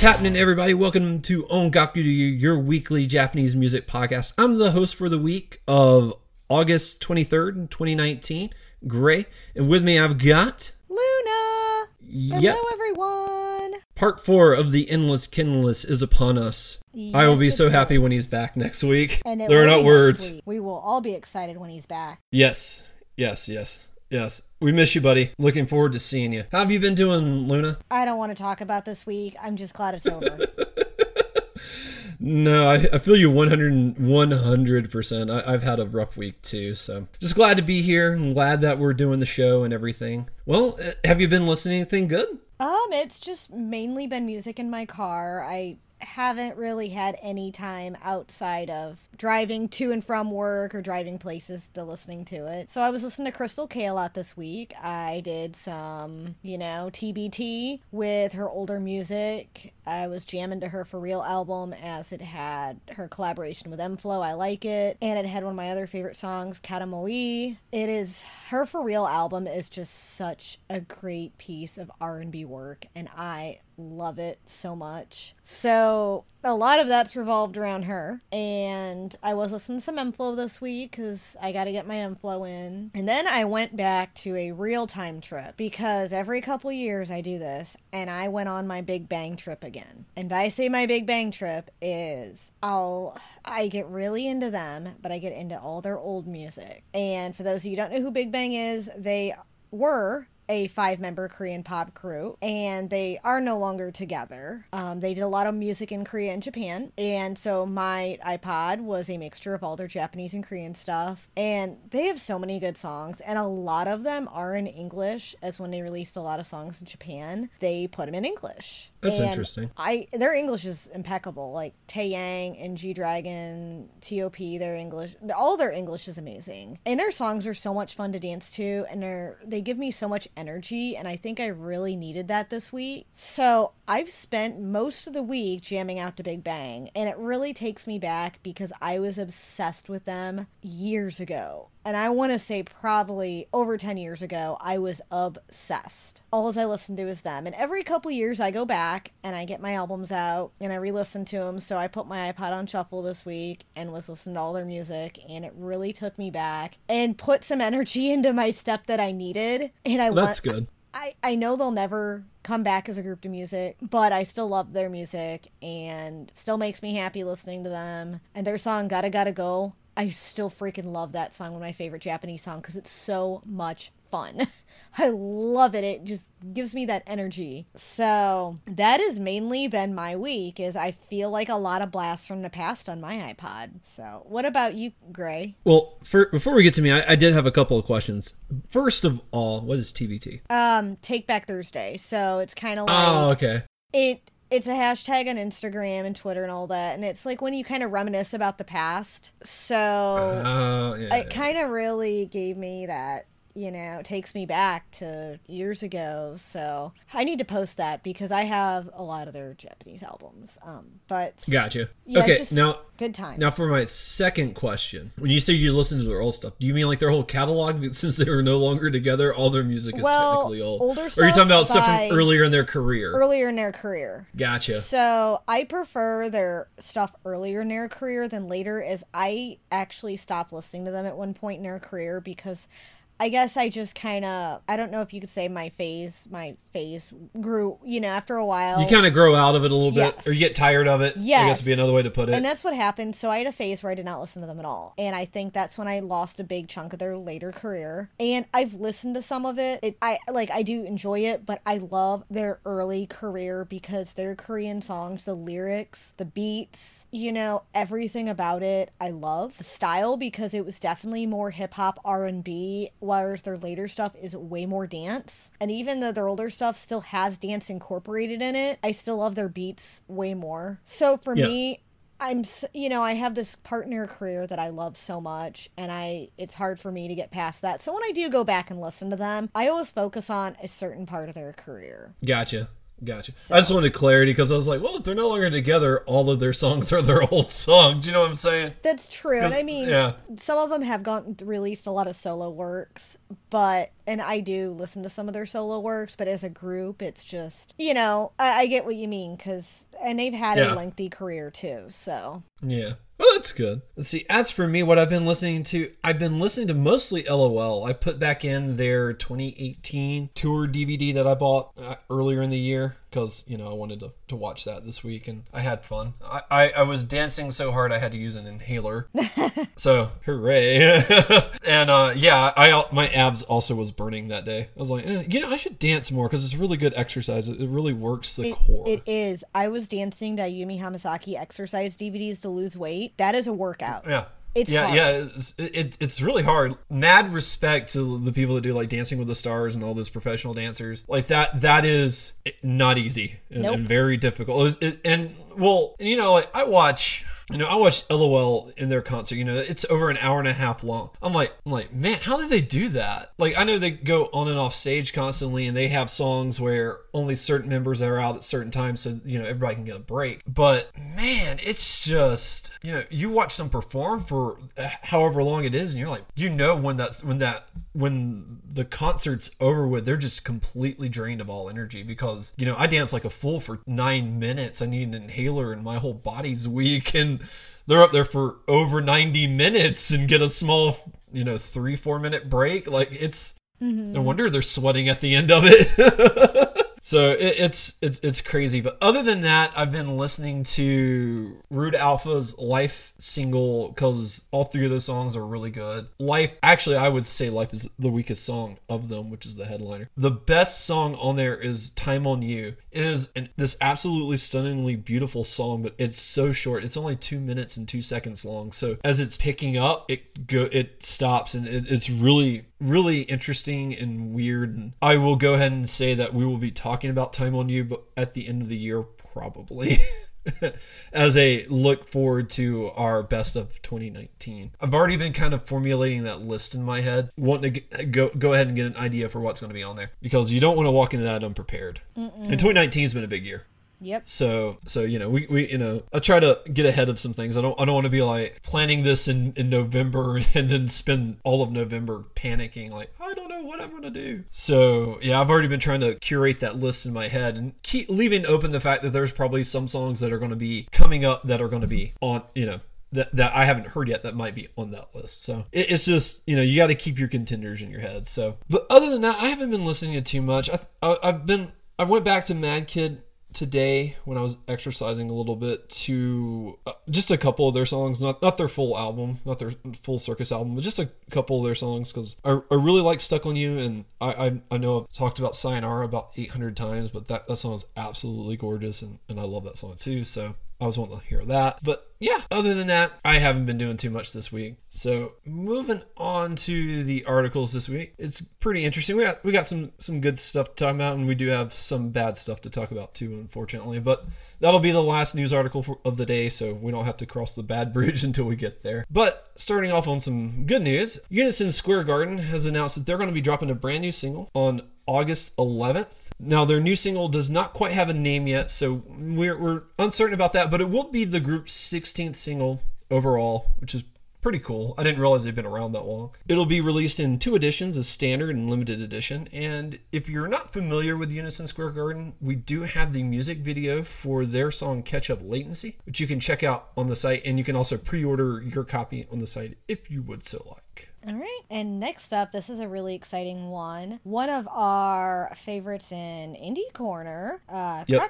What's happening, everybody? Welcome to Ongaku to You, your weekly Japanese music podcast. I'm the host for the week of August 23rd, 2019, Gray. And with me, I've got Luna. Yep. Hello, everyone. part four of The Endless Kindless is upon us. I will be so happy when he's back next week. And there are not words. week. We will all be excited when he's back. Yes, yes, yes, yes. We miss you, buddy. Looking forward to seeing you. How have you been doing, Luna? I don't want to talk about this week. I'm just glad it's over. No, I, I feel you 100, 100%. I, I've had a rough week too, so just glad to be here. I'm glad that we're doing the show and everything. Well, uh, have you been listening to anything good? um, it's just mainly been music in my car. I haven't really had any time outside of driving to and from work or driving places to listening to it. So I was listening to Crystal Kay a lot this week. I did some, you know, TBT with her older music. I was jamming to her For Real album as it had her collaboration with m-flo. I like it. And it had one of my other favorite songs, Kataomoi. It is her For Real album is just such a great piece of R&B work and I love it so much. So a lot of that's revolved around her. And I was listening to some m-flo this week because I got to get my m-flo in. And then I went back to a real time trip because every couple years I do this. And I went on my Big Bang trip again. And by I say my Big Bang trip is I'll I get really into them, but I get into all their old music. And for those of you who don't know who Big Bang is, they were a five member Korean pop crew, and they are no longer together. Um, they did a lot of music in Korea and Japan, and so my iPod was a mixture of all their Japanese and Korean stuff. And they have so many good songs, and a lot of them are in English, as when they released a lot of songs in Japan, they put them in English. That's And interesting. I their English is impeccable. Like Tae Yang and G Dragon, T.O.P. Their English, all their English is amazing, and their songs are so much fun to dance to, and they're they give me so much energy, and I think I really needed that this week. So I've spent most of the week jamming out to Big Bang, and it really takes me back because I was obsessed with them years ago. And I want to say probably over 10 years ago, I was obsessed. All I listened to is them. And every couple years, I go back and I get my albums out and I re listen to them. So I put my iPod on shuffle this week and was listening to all their music. And it really took me back and put some energy into my step that I needed. And I That's want, good. I, I know they'll never come back as a group to music, but I still love their music and still makes me happy listening to them. And their song Gotta Gotta Go, I still freaking love that song, one of my favorite Japanese songs because it's so much fun. I love it. It just gives me that energy. So that has mainly been my week is I feel like a lot of blasts from the past on my iPod. So what about you, Gray? Well, for, before we get to me, I, I did have a couple of questions. First of all, what is TBT? Um, Take Back Thursday. So it's kind of like Oh, okay. it it's a hashtag on Instagram and Twitter and all that, and it's like when you kind of reminisce about the past. So Oh, yeah. it kind of really gave me that you know takes me back to years ago so i need to post that because i have a lot of their japanese albums um but Gotcha. Yeah, okay, now good time Now, for my second question, when you say you listen to their old stuff, do you mean like their whole catalog? Since they are no longer together, all their music is Well, technically old. older or are you talking about stuff from earlier in their career? earlier in their career Gotcha. So I prefer their stuff earlier in their career than later, as I actually stopped listening to them at one point in their career because I guess I just kind of I don't know if you could say my phase my phase grew you know after a while You kind of grow out of it a little bit, or you get tired of it. Yeah I guess would be another way to put it. And that's what happened. So I had a phase where I did not listen to them at all. And I think that's when I lost a big chunk of their later career. And I've listened to some of it. it I like I do enjoy it, but I love their early career because their Korean songs, the lyrics, the beats, you know, everything about it, I love. The style because it was definitely more hip hop R&B whereas their later stuff is way more dance. And even though their older stuff still has dance incorporated in it, I still love their beats way more. So for Yeah. me, I'm you know I have this partner career that I love so much and I it's hard for me to get past that. So when I do go back and listen to them, I always focus on a certain part of their career. Gotcha. Gotcha. I just wanted clarity because I was like, well, if they're no longer together, all of their songs are their old songs. Do you know what I'm saying? That's true. And I mean, yeah. some of them have gone released a lot of solo works, but and I do listen to some of their solo works, but as a group, it's just you know I, I get what you mean because and they've had Yeah. a lengthy career too. So Yeah. That's good. Let's see. As for me, what I've been listening to, I've been listening to mostly LOL. I put back in their 2018 tour DVD that I bought uh, earlier in the year because, you know, I wanted to, to watch that this week and I had fun. I, I, I was dancing so hard I had to use an inhaler. so, hooray. and uh, yeah, I my abs also was burning that day. I was like, eh, you know, I should dance more because it's really good exercise. It, it really works the it, core. it is. I was dancing to Yumi Hamasaki exercise DVDs to lose weight. That is a workout. Yeah. It's yeah, hard. yeah. It's, it, it's really hard. Mad respect to the people that do like Dancing with the Stars and all those professional dancers. Like that. That is not easy and, Nope. and very difficult. It- and well, you know, like I watch. You know, I watched LOL in their concert. You know, it's over an hour and a half long. I'm like, I'm like, man, how do they do that? Like, I know they go on and off stage constantly, and they have songs where only certain members are out at certain times, so you know everybody can get a break. But man, it's just you know, you watch them perform for uh, however long it is, and you're like, you know, when that's when that when the concert's over with, they're just completely drained of all energy because you know I dance like a fool for nine minutes. I need an inhaler, and my whole body's weak, and they're up there for over 90 minutes and get a small you know three four minute break. Like it's no mm-hmm. wonder they're sweating at the end of it so it, it's it's it's crazy. But other than that i've been listening to rude alpha's life single because all three of those songs are really good. Life actually i would say life is the weakest song of them which is the headliner. The best song on there is time on you. It is an, this absolutely stunningly beautiful song but it's so short. It's only two minutes and two seconds long. So as it's picking up it go it stops and it, it's really really interesting and weird. And i will go ahead and say that we will be talking about time on you but at the end of the year probably. As a look forward to our best of 2019 i've already been kind of formulating that list in my head wanting to go go ahead and get an idea for what's going to be on there because you don't want to walk into that unprepared. And 2019 has been a big year Yep. so so you know we, we you know I try to get ahead of some things. I don't I don't want to be like planning this in in November and then spend all of November panicking like I don't know what I'm gonna do. So yeah, I've already been trying to curate that list in my head and keep leaving open the fact that there's probably some songs that are going to be coming up that are going to be on you know that, that I haven't heard yet that might be on that list. So it, it's just, you know, you got to keep your contenders in your head. So, but other than that, I haven't been listening to too much. I, I, I've been, I went back to Mad Kid today when I was exercising a little bit to uh, just a couple of their songs, not not their full album, not their full circus album, but just a couple of their songs because I, I really like Stuck on You, and I, I I know I've talked about Sayonara about 800 times, but that, that song is absolutely gorgeous, and, and I love that song too. So I was wanting to hear that. But yeah, other than that, I haven't been doing too much this week. So moving on to the articles this week, it's pretty interesting. We got we got some some good stuff to talk about, and we do have some bad stuff to talk about too, unfortunately. But that'll be the last news article for, of the day, so we don't have to cross the bad bridge until we get there. But starting off on some good news, Unison Square Garden has announced that they're going to be dropping a brand new single on August 11th. Now, their new single does not quite have a name yet, so we're, we're uncertain about that, but it will be the group's 16th single overall, which is pretty cool. I didn't realize they've been around that long. It'll be released in two editions, a standard and limited edition. And if you're not familiar with Unison Square Garden, we do have the music video for their song Catch Up Latency, which you can check out on the site, and you can also pre-order your copy on the site if you would so like. All right. And next up, this is a really exciting one. One of our favorites in Indie Corner, uh, Yep.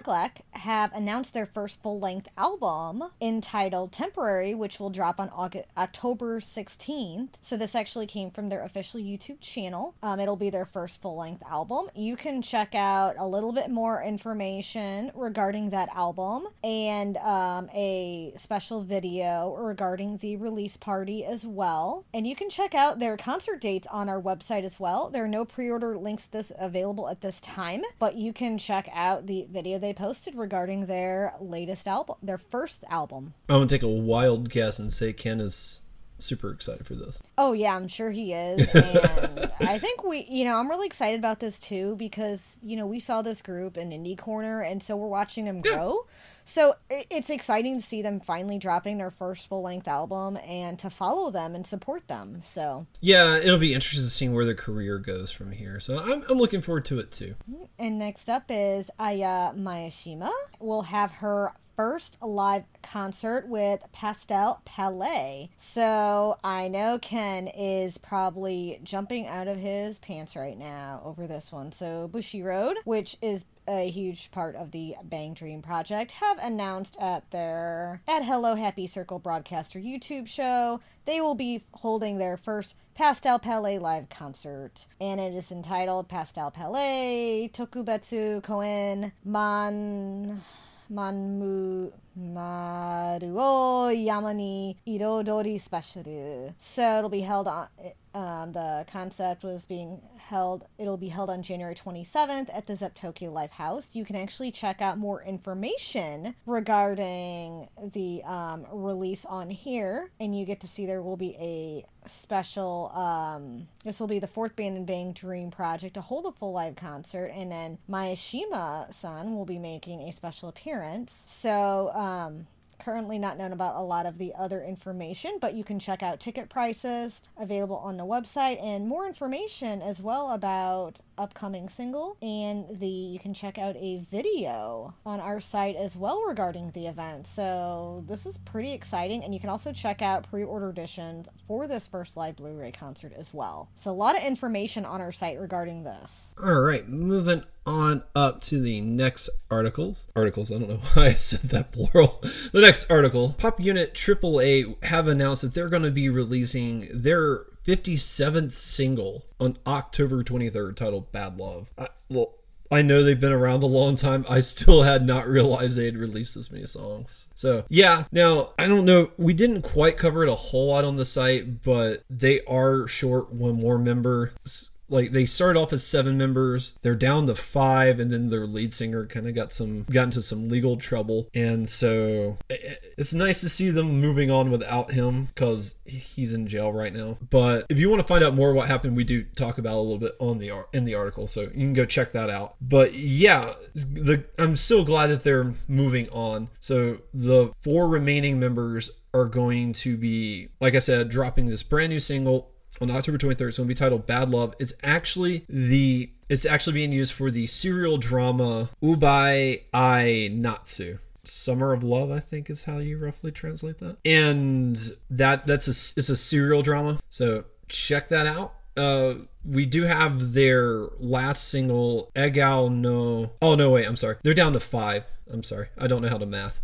Have announced their first full length album entitled Temporary, which will drop on August, October 16th. So this actually came from their official YouTube channel. Um, it'll be their first full length album. You can check out a little bit more information regarding that album and um, a special video regarding the release party as well. And you can check out their concert dates on our website as well. There are no pre-order links this available at this time, but you can check out the video they posted regarding their latest album, their first album. I'm gonna take a wild guess and say Ken is super excited for this. Oh yeah, I'm sure he is. And I think we, you know, I'm really excited about this too because you know we saw this group in Indie Corner, and so we're watching them grow. Yeah. So it's exciting to see them finally dropping their first full length album and to follow them and support them. So yeah, it'll be interesting to see where their career goes from here. So I'm, I'm looking forward to it too. And next up is Aya Miyashima. We'll have her first live concert with Pastel Palettes. So I know Ken is probably jumping out of his pants right now over this one. So Bushiroad, which is a huge part of the Bang Dream project, have announced at their at Hello Happy Circle broadcaster YouTube show they will be holding their first Pastel Palettes live concert, and it is entitled Pastel Palettes Tokubetsu Koen Man Manmu Maruo Yamani Irodori Special. So it'll be held on. Um, the concept was being held. It'll be held on January 27th at the Zepp Tokyo Live House. You can actually check out more information regarding the um, release on here, and you get to see there will be a special. Um, this will be the fourth band in Bang Dream project to hold a full live concert, and then Miyashima-san will be making a special appearance. So. Currently not known about a lot of the other information, but you can check out ticket prices available on the website and more information as well about upcoming single and the you can check out a video on our site as well regarding the event. So this is pretty exciting and you can also check out pre-order editions for this first live Blu-ray concert as well. So a lot of information on our site regarding this. All right, moving on up to the next articles. Articles, I don't know why I said that plural. The next article Pop Unit AAA have announced that they're going to be releasing their 57th single on October 23rd titled Bad Love. I, well, I know they've been around a long time. I still had not realized they had released this many songs. So, yeah. Now, I don't know. We didn't quite cover it a whole lot on the site, but they are short one more member like they started off as seven members they're down to five and then their lead singer kind of got some got into some legal trouble. And so it's nice to see them moving on without him because he's in jail right now. But if you want to find out more what happened we do talk about a little bit on the in the article so you can go check that out. But yeah the i'm still glad that they're moving on. So the four remaining members are going to be like i said dropping this brand new single on October 23rd. It's going to be titled Bad Love. It's actually the it's actually being used for the serial drama Ubai Ai Natsu. Summer of Love, I think, is how you roughly translate that. And that that's a it's a serial drama. So check that out. Uh, we do have their last single, Egao no. Oh no, wait, I'm sorry. They're down to five. I'm sorry. I don't know how to math.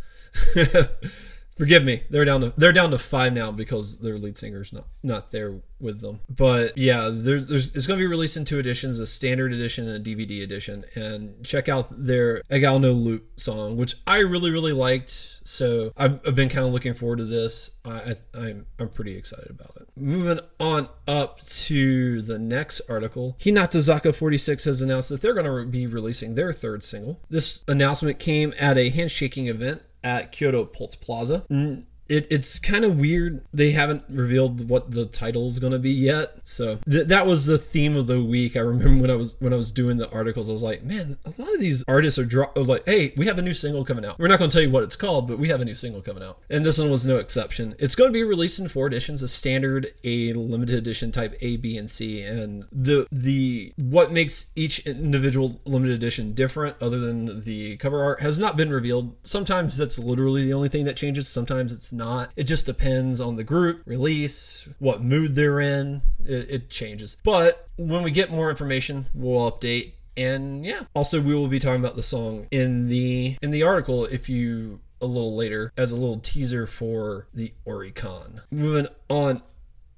Forgive me. They're down to they're down to five now because their lead singer's not not there with them. But yeah, there's, there's it's going to be released in two editions: a standard edition and a DVD edition. And check out their Egao no Loop song, which I really really liked. So I've, I've been kind of looking forward to this. I, I I'm I'm pretty excited about it. Moving on up to the next article, Hinatazaka 46 has announced that they're going to be releasing their third single. This announcement came at a handshaking event at Kyoto Pulse Plaza. Mm. It, it's kind of weird. They haven't revealed what the title is going to be yet. So th- that was the theme of the week. I remember when I was when I was doing the articles, I was like, man, a lot of these artists are dro- I was like, hey, we have a new single coming out. We're not going to tell you what it's called, but we have a new single coming out, and this one was no exception. It's going to be released in four editions: a standard, a limited edition type A, B, and C. And the the what makes each individual limited edition different, other than the cover art, has not been revealed. Sometimes that's literally the only thing that changes. Sometimes it's not. It just depends on the group, release, what mood they're in. It, it changes. But when we get more information, we'll update. And yeah, also we will be talking about the song in the in the article if you a little later as a little teaser for the Oricon. Moving on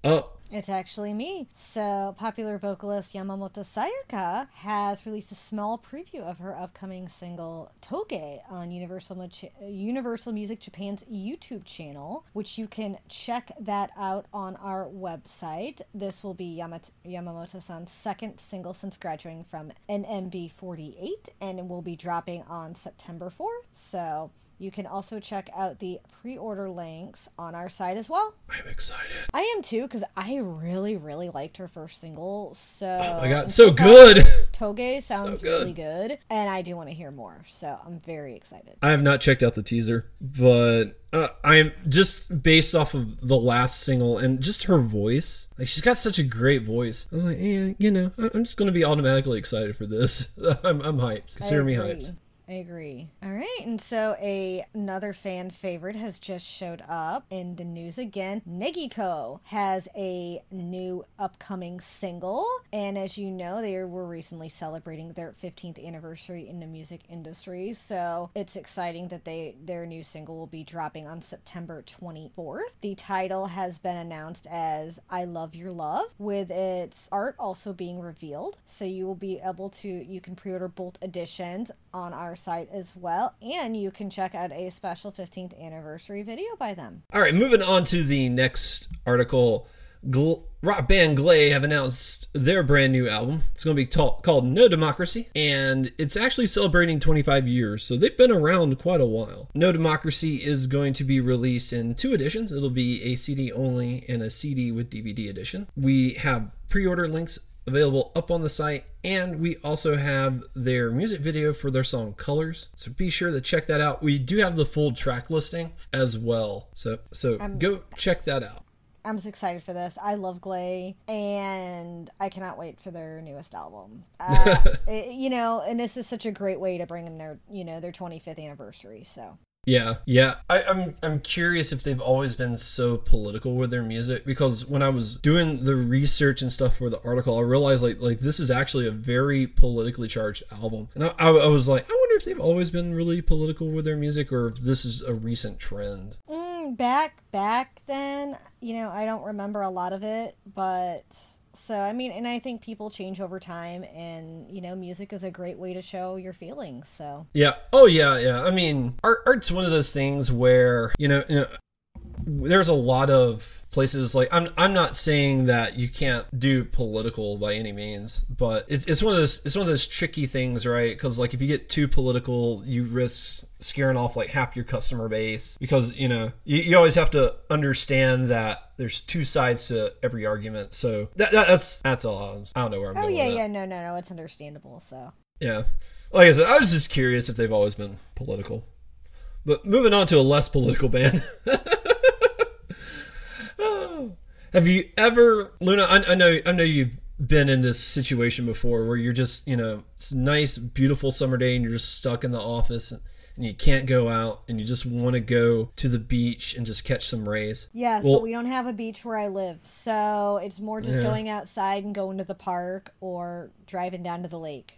up it's actually me. So, popular vocalist Yamamoto Sayaka has released a small preview of her upcoming single Toge on Universal, Universal Music Japan's YouTube channel, which you can check that out on our website. This will be Yamamoto san's second single since graduating from NMB 48, and it will be dropping on September 4th. So, You can also check out the pre-order links on our site as well. I'm excited. I am too because I really, really liked her first single. So Oh my god, so good. Toge sounds good. really good, and I do want to hear more. So I'm very excited. I have not checked out the teaser, but uh, I'm just based off of the last single and just her voice. Like she's got such a great voice. I was like, yeah, you know, I'm just gonna be automatically excited for this. I'm, I'm hyped. Consider me hyped. I agree. All right, and so a another fan favorite has just showed up in the news again. Negicco has a new upcoming single, and as you know, they were recently celebrating their 15th anniversary in the music industry. So it's exciting that they their new single will be dropping on September 24th. The title has been announced as "I Love Your Love," with its art also being revealed. So you will be able to you can pre-order both editions on our site as well, and you can check out a special 15th anniversary video by them. All right, moving on to the next article. Gl- rock band Glay have announced their brand new album. It's going to be ta- called No Democracy, and it's actually celebrating 25 years, so they've been around quite a while. No Democracy is going to be released in two editions. It'll be a CD only and a CD with DVD edition. We have pre order links available up on the site and we also have their music video for their song colors so be sure to check that out we do have the full track listing as well so so go check that out I'm just excited for this. I love Glay, and I cannot wait for their newest album. Uh, it- you know, and this is such a great way to bring in their, you know, their 25th anniversary. So Yeah, yeah. I, I'm I'm curious if they've always been so political with their music because when I was doing the research and stuff for the article, I realized like like this is actually a very politically charged album, and I, I, I was like, I wonder if they've always been really political with their music or if this is a recent trend. mm, back back then, you know, I don't remember a lot of it, but so I mean, and I think people change over time, and you know, music is a great way to show your feelings. So Yeah. Oh yeah, yeah. I mean, art art's one of those things where you know, you know there's a lot of places like I'm I'm not saying that you can't do political by any means, but it's, it's one of those it's one of those tricky things, right? Because like if you get too political, you risk scaring off like half your customer base because you know you, you always have to understand that there's two sides to every argument. So that, that that's that's all. I, was- I don't know where I'm oh going. yeah, yeah, no, no, no, it's understandable. So Yeah. Like I said, I was just curious if they've always been political. But moving on to a less political band. Oh. Have you ever, Luna? I, I know, I know you've been in this situation before, where you're just, you know, it's a nice, beautiful summer day, and you're just stuck in the office, and, and you can't go out, and you just want to go to the beach and just catch some rays. Yes, Well- but we don't have a beach where I live, so it's more just Yeah. going outside and going to the park or driving down to the lake.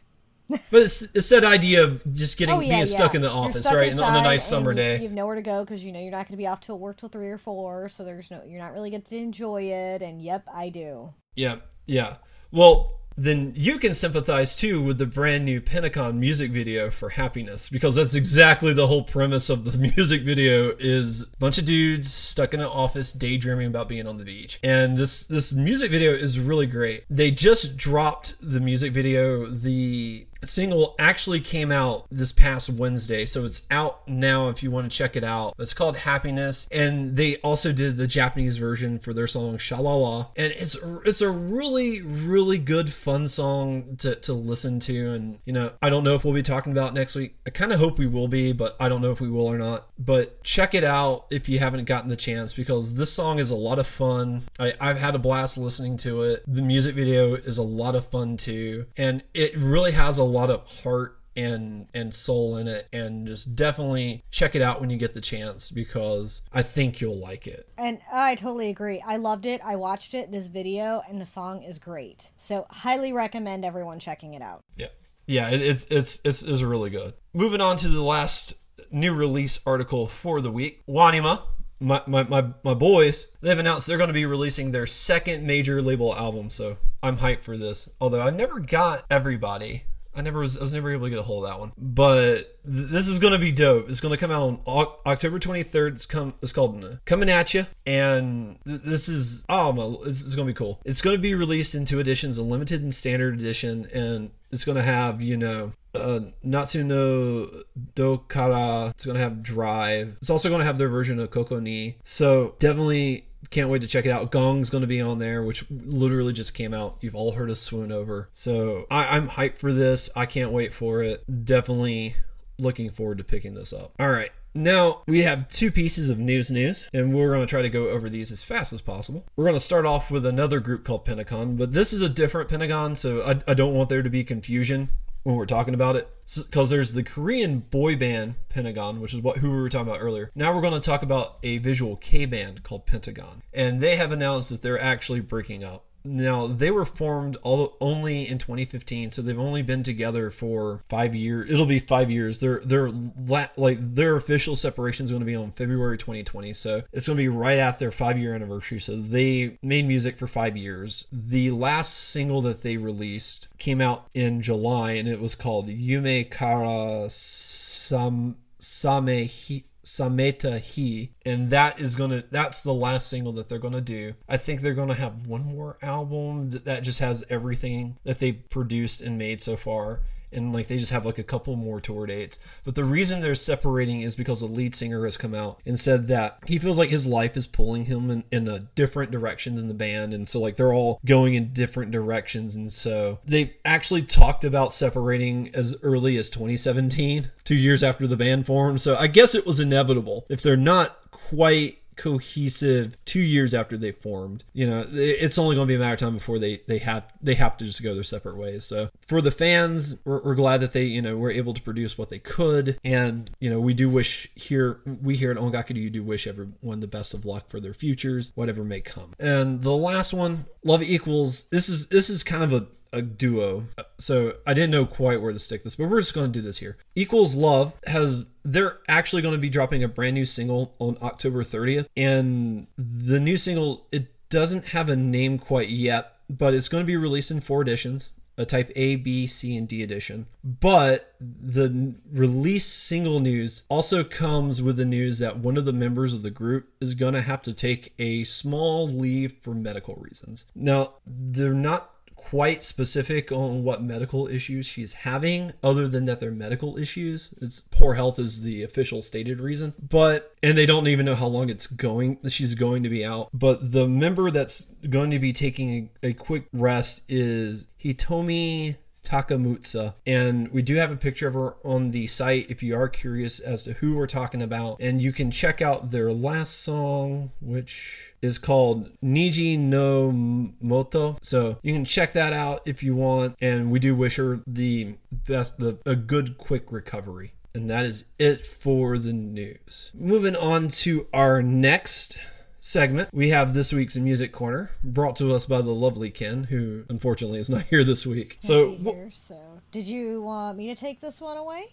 But it's, it's that idea of just getting Oh yeah, being yeah. stuck in the office, right? On a nice summer day. You have nowhere to go because you know you're not going to be off till work till three or four, so there's no, you're not really get to enjoy it. And yep, I do. Yeah, yeah. Well, then you can sympathize too with the brand new Pentagon music video for Happiness because that's exactly the whole premise of the music video is a bunch of dudes stuck in an office daydreaming about being on the beach. And this this music video is really great. They just dropped the music video. The single actually came out this past Wednesday, so it's out now if you want to check it out. It's called Happiness, and they also did the Japanese version for their song Shalala, and it's it's a really really good fun song to to listen to. And you know, I don't know if we'll be talking about next week. I kind of hope we will be, but I don't know if we will or not. But check it out if you haven't gotten the chance because this song is a lot of fun. I, I've had a blast listening to it. The music video is a lot of fun too, and it really has a lot of heart and and soul in it and just definitely check it out when you get the chance because I think you'll like it. And I totally agree. I loved it. I watched it, this video, and the song is great. So highly recommend everyone checking it out. Yeah. Yeah, it, it's it's it's it's really good. Moving on to the last new release article for the week. Wanima, my, my, my, my boys, they've announced they're going to be releasing their second major label album, so I'm hyped for this. Although I never got everybody. I never was I was never able to get a hold of that one. But th- this is to be dope. It's to come out on Au- October 23rd. It's come it's called uh, Coming at You and th- this is oh my, going to be cool. It's to be released in two editions, a limited and standard edition and it's to have, you know, uh, Natsuno Dokara. It's to have Drive. It's also to have their version of Koko Ni. So definitely can't wait to check it out. Gong's going to be on there, which literally just came out. You've all heard of Swoon Over. So I, I'm hyped for this. I can't wait for it. Definitely looking forward to picking this up. All right. Now, we have two pieces of news news, and we're going to try to go over these as fast as possible. We're going to start off with another group called Pentagon, but this is a different Pentagon, so I, I don't want there to be confusion when we're talking about it because there's the Korean boy band Pentagon, which is what who we were talking about earlier. Now we're going to talk about a visual K band called Pentagon, and they have announced that they're actually breaking up. Now they were formed all, only in 2015, so they've only been together for five years. It'll be five years. Their their la- like their official separation is going to be on February 2020, so it's going to be right after their five year anniversary. So they made music for five years. The last single that they released came out in July, and it was called Yume Kara Sam Samehi Sameta He, and that is gonna that's the last single that they're gonna do. I think they're gonna have one more album that just has everything that they produced and made so far and like they just have like a couple more tour dates. But the reason they're separating is because the lead singer has come out and said that he feels like his life is pulling him in, in a different direction than the band, and so like they're all going in different directions, and so they've actually talked about separating as early as 2017, two years after the band formed. So I guess it was inevitable if they're not quite cohesive two years after they formed. You know it's only going to be a matter of time before they they have they have to just go their separate ways. So for the fans we're, we're glad that they you know were able to produce what they could. And you know we do wish here we here at Ongaku you do wish everyone the best of luck for their futures whatever may come. And the last one love equals this is this is kind of a a duo. So I didn't know quite where to stick this, but we're just going to do this here. Equals Love has they're actually going to be dropping a brand new single on October 30th and the new single it doesn't have a name quite yet, but it's going to be released in four editions a type A, B, C, and D edition. But the release single news also comes with the news that one of the members of the group is going to have to take a small leave for medical reasons. Now, they're not quite specific on what medical issues she's having other than that they're medical issues. It's poor health is the official stated reason. But and they don't even know how long it's going she's going to be out. But the member that's going to be taking a, a quick rest is hitomi Takamatsu. And we do have a picture of her on the site if you are curious as to who we're talking about. And you can check out their last song, which is called Niji no Moto. So you can check that out if you want. And we do wish her the best, the, a good, quick recovery. And that is it for the news. Moving on to our next segment, we have this week's Music Corner, brought to us by the lovely Ken, who unfortunately is not here this week. So, here, so, did you want me to take this one away?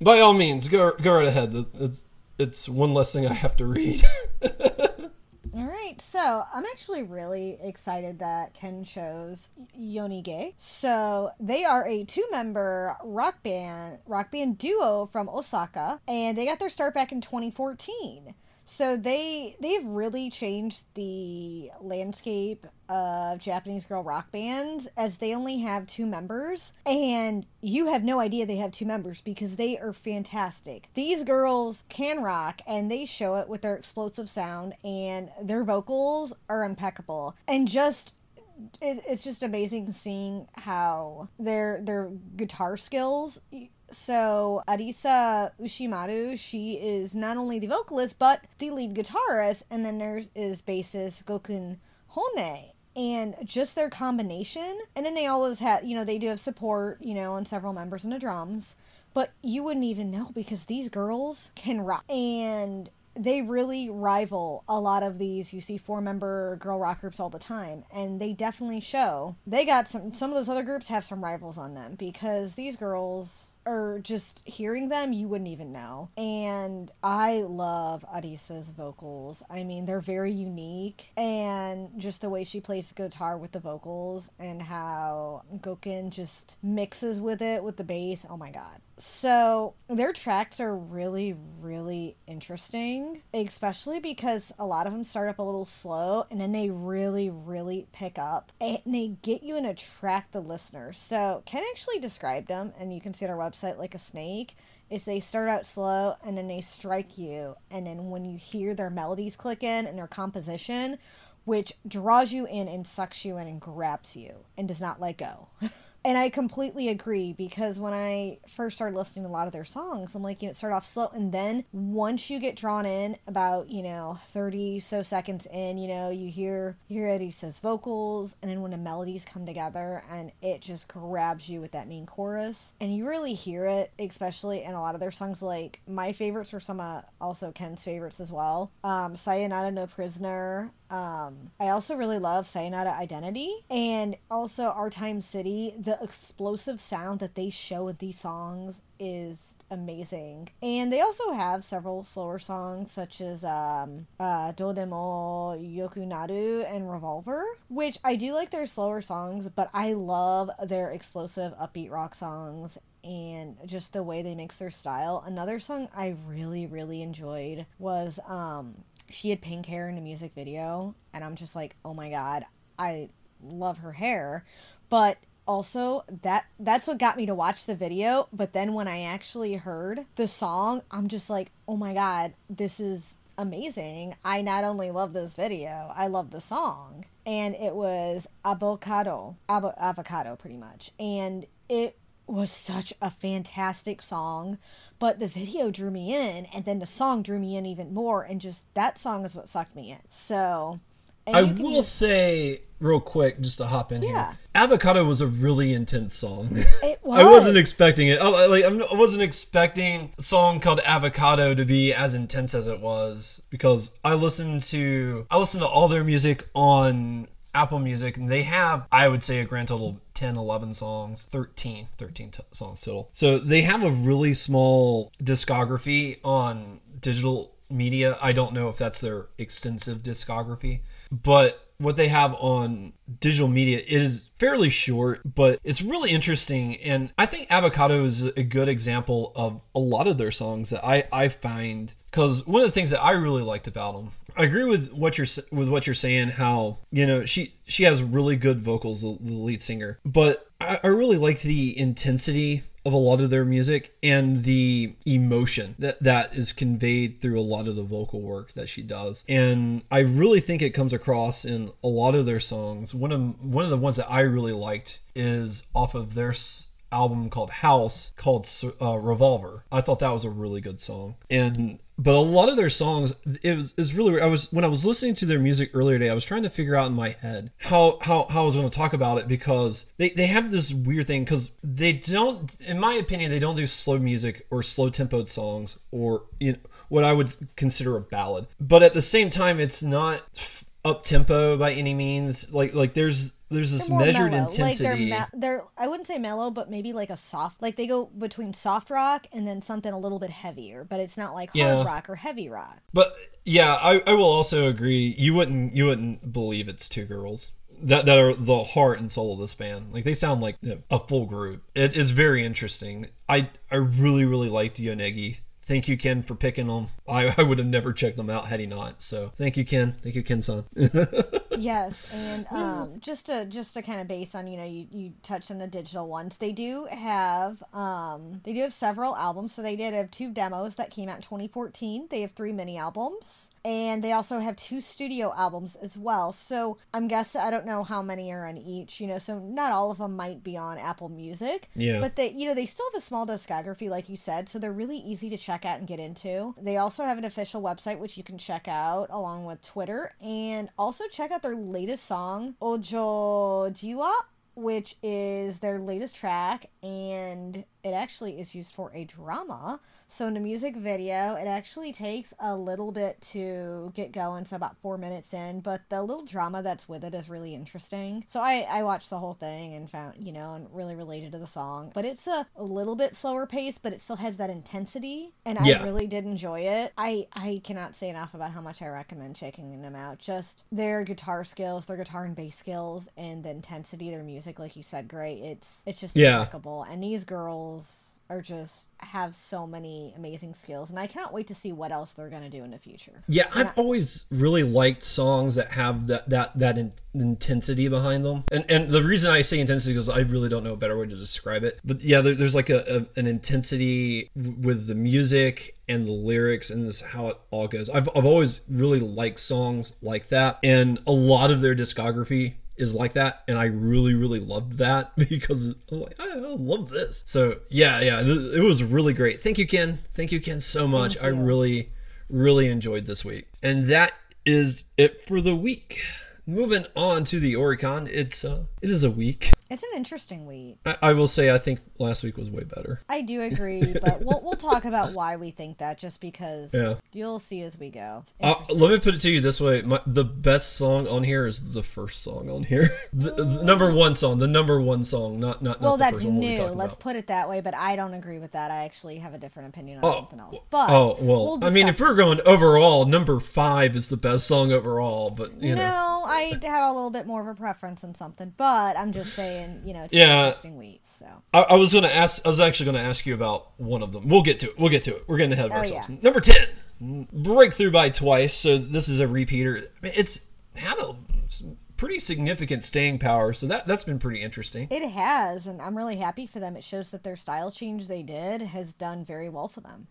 By all means, go go right ahead. It's it's one less thing I have to read. All right, so I'm actually really excited that Ken chose Yonige. So they are a two-member rock band, rock band duo from Osaka, and they got their start back in 2014. So they they've really changed the landscape of Japanese girl rock bands as they only have two members and you have no idea they have two members because they are fantastic. These girls can rock and they show it with their explosive sound and their vocals are impeccable and just it, it's just amazing seeing how their their guitar skills so Arisa Ushimaru, she is not only the vocalist but the lead guitarist, and then there is bassist Gokun Hone. And just their combination, and then they always have, you know, they do have support, you know, on several members in the drums, but you wouldn't even know because these girls can rock. And they really rival a lot of these you see four member girl rock groups all the time and they definitely show they got some some of those other groups have some rivals on them because these girls or just hearing them, you wouldn't even know. And I love Arisa's vocals. I mean, they're very unique, and just the way she plays guitar with the vocals and how Gokin just mixes with it with the bass. Oh my god. So their tracks are really, really interesting, especially because a lot of them start up a little slow and then they really, really pick up and they get you and attract the listener. So Ken actually described them, and you can see on our website like a snake. Is they start out slow and then they strike you, and then when you hear their melodies click in and their composition, which draws you in and sucks you in and grabs you and does not let go. And I completely agree because when I first started listening to a lot of their songs, I'm like, you know, start off slow. And then once you get drawn in about, you know, 30 so seconds in, you know, you hear, you hear Eddie says vocals. And then when the melodies come together and it just grabs you with that main chorus. And you really hear it, especially in a lot of their songs. Like my favorites are some uh, also Ken's favorites as well. Um, Sayonara no Prisoner. Um, I also really love Sayonara Identity and also Our Time City. The explosive sound that they show with these songs is amazing. And they also have several slower songs such as um uh Dodemo Yokunaru and Revolver, which I do like their slower songs, but I love their explosive upbeat rock songs and just the way they mix their style. Another song I really really enjoyed was um she had pink hair in a music video and I'm just like, "Oh my god, I love her hair." But also that that's what got me to watch the video. But then when i actually heard the song i'm just like oh my god this is amazing. I not only love this video i love the song. And it was avocado Avo- avocado pretty much. And it was such a fantastic song but the video drew me in and then the song drew me in even more and just that song is what sucked me in so I will just- say real quick, just to hop in Yeah. here. Avocado was a really intense song. it was. I wasn't expecting it. I, like I wasn't expecting a song called Avocado to be as intense as it was because I listened to I listened to all their music on Apple Music and they have I would say a grand total of 10 11 songs 13 13 t- songs total. So they have a really small discography on digital media. I don't know if that's their extensive discography but what they have on digital media it is fairly short but it's really interesting and i think avocado is a good example of a lot of their songs that i i find because one of the things that i really liked about them i agree with what you're with what you're saying how you know she she has really good vocals the, the lead singer. But I, I really like the intensity of a lot of their music and the emotion that that is conveyed through a lot of the vocal work that she does. And i really think it comes across in a lot of their songs. One of one of the ones that i really liked is off of their album called house called uh, revolver. I thought that was a really good song. And but a lot of their songs it was, it was really weird. i was when i was listening to their music earlier today i was trying to figure out in my head how how, how i was going to talk about it because they, they have this weird thing because they don't in my opinion they don't do slow music or slow tempoed songs or you know what i would consider a ballad but at the same time it's not up tempo by any means like like there's there's this measured mellow. intensity Like they're, me- they're, I wouldn't say mellow, but maybe like a soft. Like they go between soft rock and then something a little bit heavier, but it's not like hard Yeah. rock or heavy rock. But yeah, I, I will also agree. You wouldn't you wouldn't believe it's two girls that that are the heart and soul of this band. Like they sound like a full group. It is very interesting. I I really really liked Yonige. Thank you, Ken, for picking them. I, I would have never checked them out had he not. So thank you, Ken. Thank you, Ken son. yes, and um, just to just to kind of base on you know you you touched on the digital ones. They do have um they do have several albums. So they did have two demos that came out in 2014. They have three mini albums. And they also have two studio albums as well. So I'm guessing I don't know how many are on each, you know, so not all of them might be on Apple Music. Yeah. But they you know, they still have a small discography, like you said, so they're really easy to check out and get into. They also have an official website which you can check out along with Twitter and also check out their latest song, Ojo Jiwa which is their latest track and it actually is used for a drama so in the music video it actually takes a little bit to get going so about four minutes in but the little drama that's with it is really interesting. So i i watched the whole thing and found you know and really related to the song but it's a, a little bit slower pace but it still has that intensity and Yeah. i really did enjoy it. I i cannot say enough about how much i recommend checking them out. Just their guitar skills their guitar and bass skills and the intensity of their music like you said great. It's it's just Yeah. remarkable. And these girls are just have so many amazing skills, and I cannot wait to see what else they're gonna do in the future. Yeah, I've always really liked songs that have that that that in, intensity behind them, and and the reason I say intensity is I really don't know a better way to describe it. But yeah, there, there's like a, a an intensity with the music and the lyrics and this how it all goes. I've I've always really liked songs like that, and a lot of their discography is like that and i really really loved that because like, I, I love this. So yeah yeah th- it was really great. Thank you ken. Thank you ken so much. I really really enjoyed this week. And that is it for the week. Moving on to the oricon it's uh it is a week It's an interesting week. I, I will say i think last week was way better I do agree, but we'll we'll talk about why we think that just because Yeah. you'll see as we go. Uh, let me put it to you this way: My, the best song on here is the first song on here, the, the number one song, the number one song, not not. well, not that's first one we'll new. Let's about. put it that way, but I don't agree with that. I actually have a different opinion on Oh, something else. But oh well, we'll I mean, if we're going overall, number five is the best song overall, but you know, no, I have a little bit more of a preference on something, but I'm just saying, you know, Yeah. interesting week. So I, I was gonna ask. I was actually gonna ask you about one of them. We'll get to it. We'll get to it. We're getting ahead of Oh, ourselves. yeah. Number ten, breakthrough by twice. So this is a repeater. It's had a pretty significant staying power. So that that's been pretty interesting. it has, and I'm really happy for them. It shows that their style change they did has done very well for them.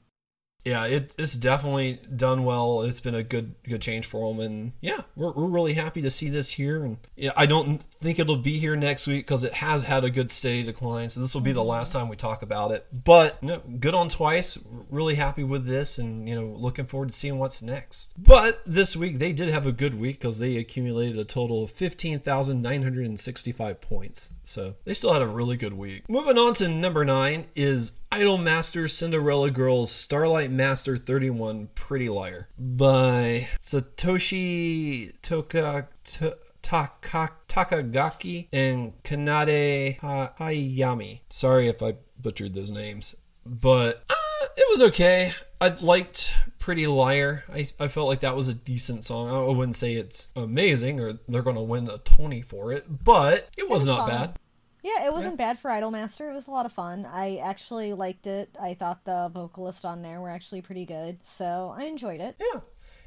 Yeah, it, it's definitely done well. It's been a good good change for them, and yeah, we're, we're really happy to see this here. And yeah, I don't think it'll be here next week because it has had a good steady decline. So this will be the last time we talk about it. But no, good on twice. Really happy with this, and you know, looking forward to seeing what's next. But this week they did have a good week because they accumulated a total of fifteen thousand nine hundred and sixty-five points. So they still had a really good week. Moving on to number nine is Idol Master Cinderella Girls Starlight Master 31 Pretty Liar by Satoshi Toka, to, Taka, Takagaki and Kanade Ha- Hayami. Sorry if I butchered those names, but uh, it was okay. I liked Pretty Liar. I, I felt like that was a decent song. I wouldn't say it's amazing or they're going to win a Tony for it, but it was, was not fun. bad. Yeah, it wasn't bad for Idolmaster. It was a lot of fun. I actually liked it. I thought the vocalists on there were actually pretty good, so I enjoyed it. Yeah.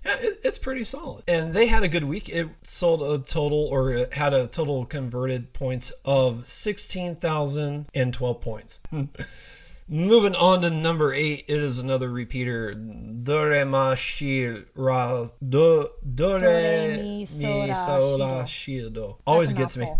Yeah, it, it's pretty solid. And they had a good week. It sold a total, or it had a total converted points of 16,012 points. Moving on to number eight, it is another repeater. Dore ma shi ra do dore mi mi so so ra ra shi shi do. Always gets me.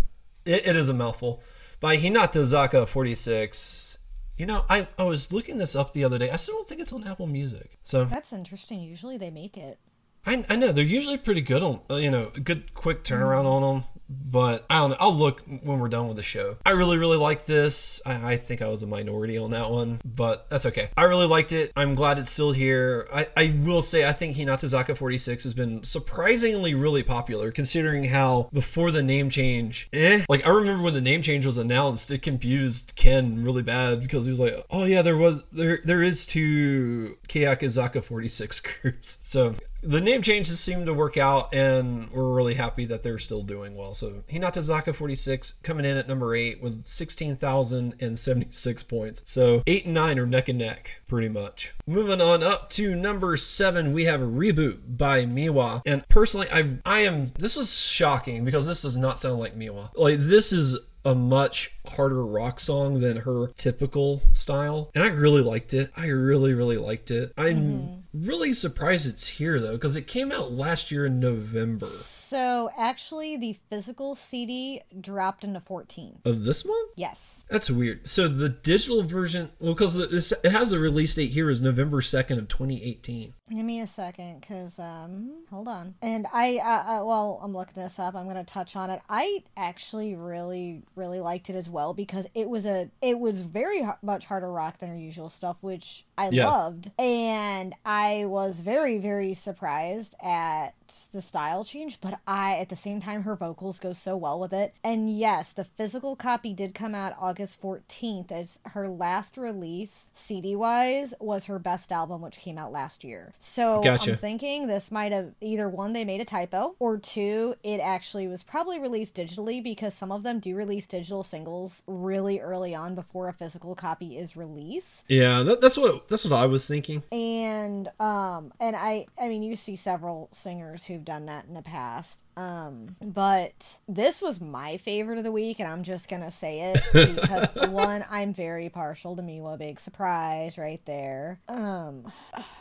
It, it is a mouthful. By Hinatazaka 46. You know, I, I was looking this up the other day. I still don't think it's on Apple Music. So That's interesting. Usually they make it. I, I know they're usually pretty good on uh, you know good quick turnaround on them but I don't know I'll look when we're done with the show. I really really like this. I, I think I was a minority on that one but that's okay. I really liked it. I'm glad it's still here. I, I will say I think Hinatazaka 46 has been surprisingly really popular considering how before the name change eh like I remember when the name change was announced it confused Ken really bad because he was like oh yeah there was there there is two Keyakizaka 46 groups. So the name changes seem to work out, and we're really happy that they're still doing well. So Hinatazaka 46 coming in at number eight with 16,076 points. So eight and nine are neck and neck, pretty much. Moving on up to number seven, we have a Reboot by Miwa. And personally, I I am this was shocking because this does not sound like Miwa. Like this is a much harder rock song than her typical style. And I really liked it. I really, really liked it. I'm mm-hmm. really surprised it's here though, because it came out last year in November So actually, the physical CD dropped into 14. of this month. Yes. That's weird. So the digital version, well, because this it has the release date here is November second of 2018. Give me a second, cause um, hold on. And I, uh, uh, well, I'm looking this up. I'm gonna touch on it. I actually really, really liked it as well because it was a, it was very much harder rock than her usual stuff, which I Yeah. loved. And I was very, very surprised at the style change, but I, at the same time, her vocals go so well with it. And yes, the physical copy did come out August 14th as her last release, CD wise, was her best album, which came out last year. So Gotcha. I'm thinking this might have either one, they made a typo, or two, it actually was probably released digitally because some of them do release digital singles really early on before a physical copy is released. Yeah, that, that's what that's what I was thinking. And um and I I mean you see several singers who've done that in the past. Um but this was my favorite of the week and I'm just going to say it because one I'm very partial to Miwa Big Surprise right there. Um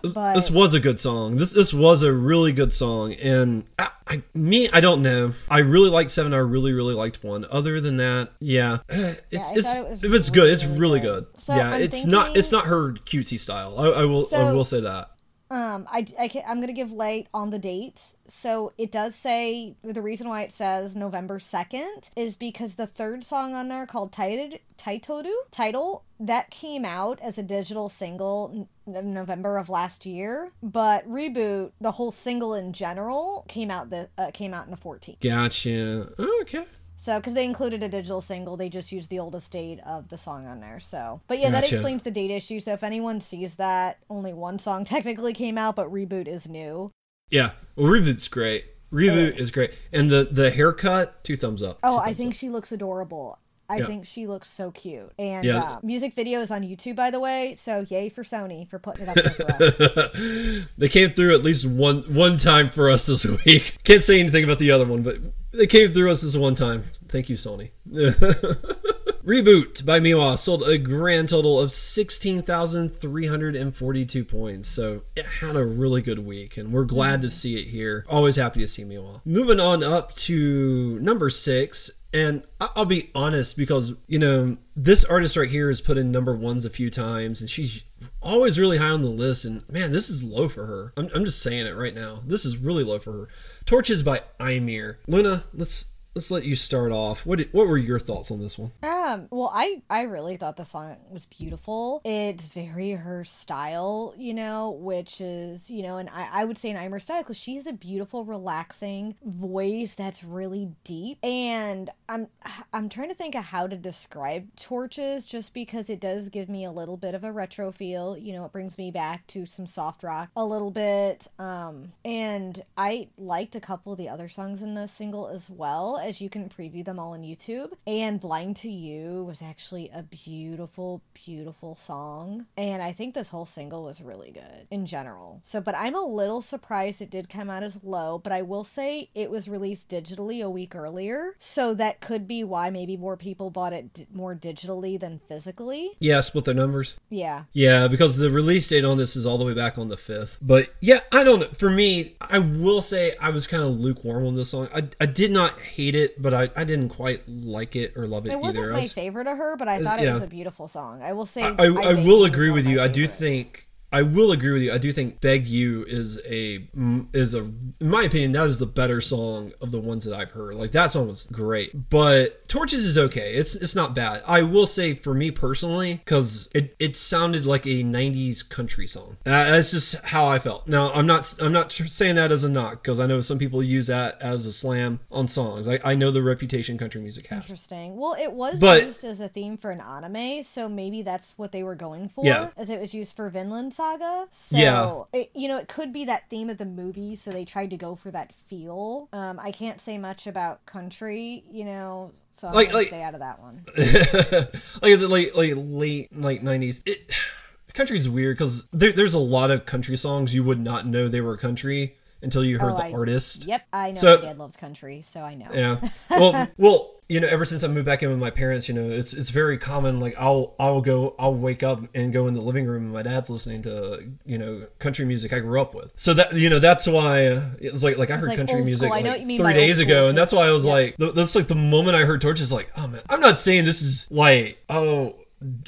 This, But- this was a good song. This this was a really good song, and I, I me I don't know. I really liked seven. I really really liked one. Other than that, yeah, it's I it's it was if it's good, it's really really good. good. So yeah, I'm it's not it's not her cutesy style. I, I will I will say that. Um, I, I can, I'm gonna give light on the date. So it does say the reason why it says November second is because the third song on there called Titled Taitoru title that came out as a digital single in November of last year, but reboot the whole single in general came out the uh, came out in the 14th. Gotcha. Okay. So, because they included a digital single, they just used the oldest date of the song on there. So, but yeah, that explains the date issue. So, if anyone sees that, only one song technically came out, but reboot is new. Yeah. Well, reboot's great. Reboot is great, and the the haircut, two thumbs up. Oh, Two I think up. she looks adorable. I Yeah. think she looks so cute. And Yeah. uh, music video is on YouTube, by the way. So, yay for Sony for putting it up there for us. they came through at least one one time for us this week. Can't say anything about the other one, but they came through us this one time. Thank you, Sony. Reboot by Miwa sold a grand total of 16,342 points. So it had a really good week, and we're glad to see it here. Always happy to see Miwa. Moving on up to number six. And I'll be honest because, you know, this artist right here has put in number ones a few times and she's always really high on the list. And man, this is low for her. I'm, I'm just saying it right now. This is really low for her. Torches by Aimer. Luna, let's let's let you start off. What did, what were your thoughts on this one? Um, well, I I really thought the song was beautiful. It's very her style, you know, which is you know, and I I would say an Aimer style because she has a beautiful, relaxing voice that's really deep. And I'm I'm trying to think of how to describe Torches, just because it does give me a little bit of a retro feel. You know, it brings me back to some soft rock a little bit. Um, and I liked a couple of the other songs in the single as well as you can preview them all on YouTube. And Blind to You was actually a beautiful, beautiful song. And I think this whole single was really good in general. So, but I'm a little surprised it did come out as low, but I will say it was released digitally a week earlier. So that could be why maybe more people bought it d- more digitally than physically. Yeah, split their numbers. Yeah. Yeah, because the release date on this is all the way back on the 5th. But yeah, I don't know. For me, I will say I was kind of lukewarm on this song. I, I did not hate it, but I, I didn't quite like it or love it, It wasn't either. I my was- favorite of her, but I thought it yeah. was a beautiful song. I will say I, I, I will agree with my you. I do favorites. think I will agree with you. I do think "Beg You" is a is a in my opinion that is the better song of the ones that I've heard. Like that song was great, but "Torches" is okay. It's it's not bad. I will say for me personally, because it it sounded like a '90s country song. Uh, that's just how I felt. Now I'm not I'm not saying that as a knock because I know some people use that as a slam on songs. I, I know the reputation country music has. Interesting. Well, it was But- used as a theme for an anime, so maybe that's what they were going for. Yeah. As it was used for Vinland Saga. So, Yeah. It, you know, it could be that theme of the movie, so they tried to go for that feel. Um, I can't say much about country, you know, so I'm Like- like- stay out of that one. like is it late like late like 90s it country's weird because there, there's a lot of country songs you would not know they were country until you heard Oh, the I- artist Yep, I know So- my dad loves country, so I know. yeah well well you know ever since i moved back in with my parents you know it's it's very common like i'll i'll go i'll wake up and go in the living room and my dad's listening to you know country music i grew up with so that you know that's why it's like like i heard like country music school. I know like what you mean three days ago and that's why i was yeah. like that's like the moment i heard torches like oh man i'm not saying this is like oh